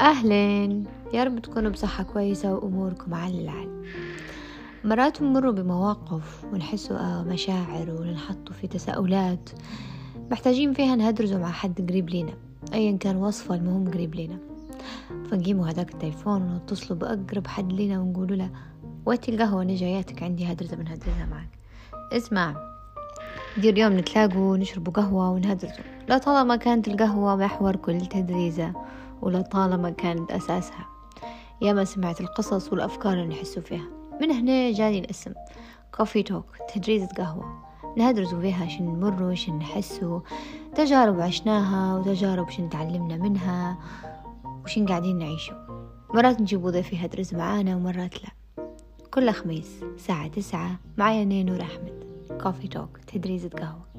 أهلين يا رب تكونوا بصحة كويسة وأموركم على العال. مرات نمر بمواقف ونحسوا مشاعر ونحط في تساؤلات محتاجين فيها نهدرزوا مع حد قريب لينا أيا كان وصفة المهم قريب لينا. فنقيموا هذاك التليفون ونتصلوا بأقرب حد لينا ونقولوا له وقت القهوة أنا جاياتك عندي هدرزة بنهدرزها معك. اسمع. دي اليوم نتلاقوا ونشربوا قهوة ونهدرزوا. لا طالما كانت القهوة محور كل تدريزة. ولا طالما كانت أساسها. يا ما سمعت القصص والأفكار اللي نحسوا فيها. من هنا جاني الاسم. كوفي توك تدريزة قهوة. نهدرزوا فيها شن نمر وشن نحسوا تجارب عشناها وتجارب شن تعلمنا منها وشن قاعدين نعيشه مرات نجيبوا ضيف يهدرز معانا ومرات لا. كل خميس الساعة تسعة معايا نين نور أحمد كوفي توك تدريزة قهوة.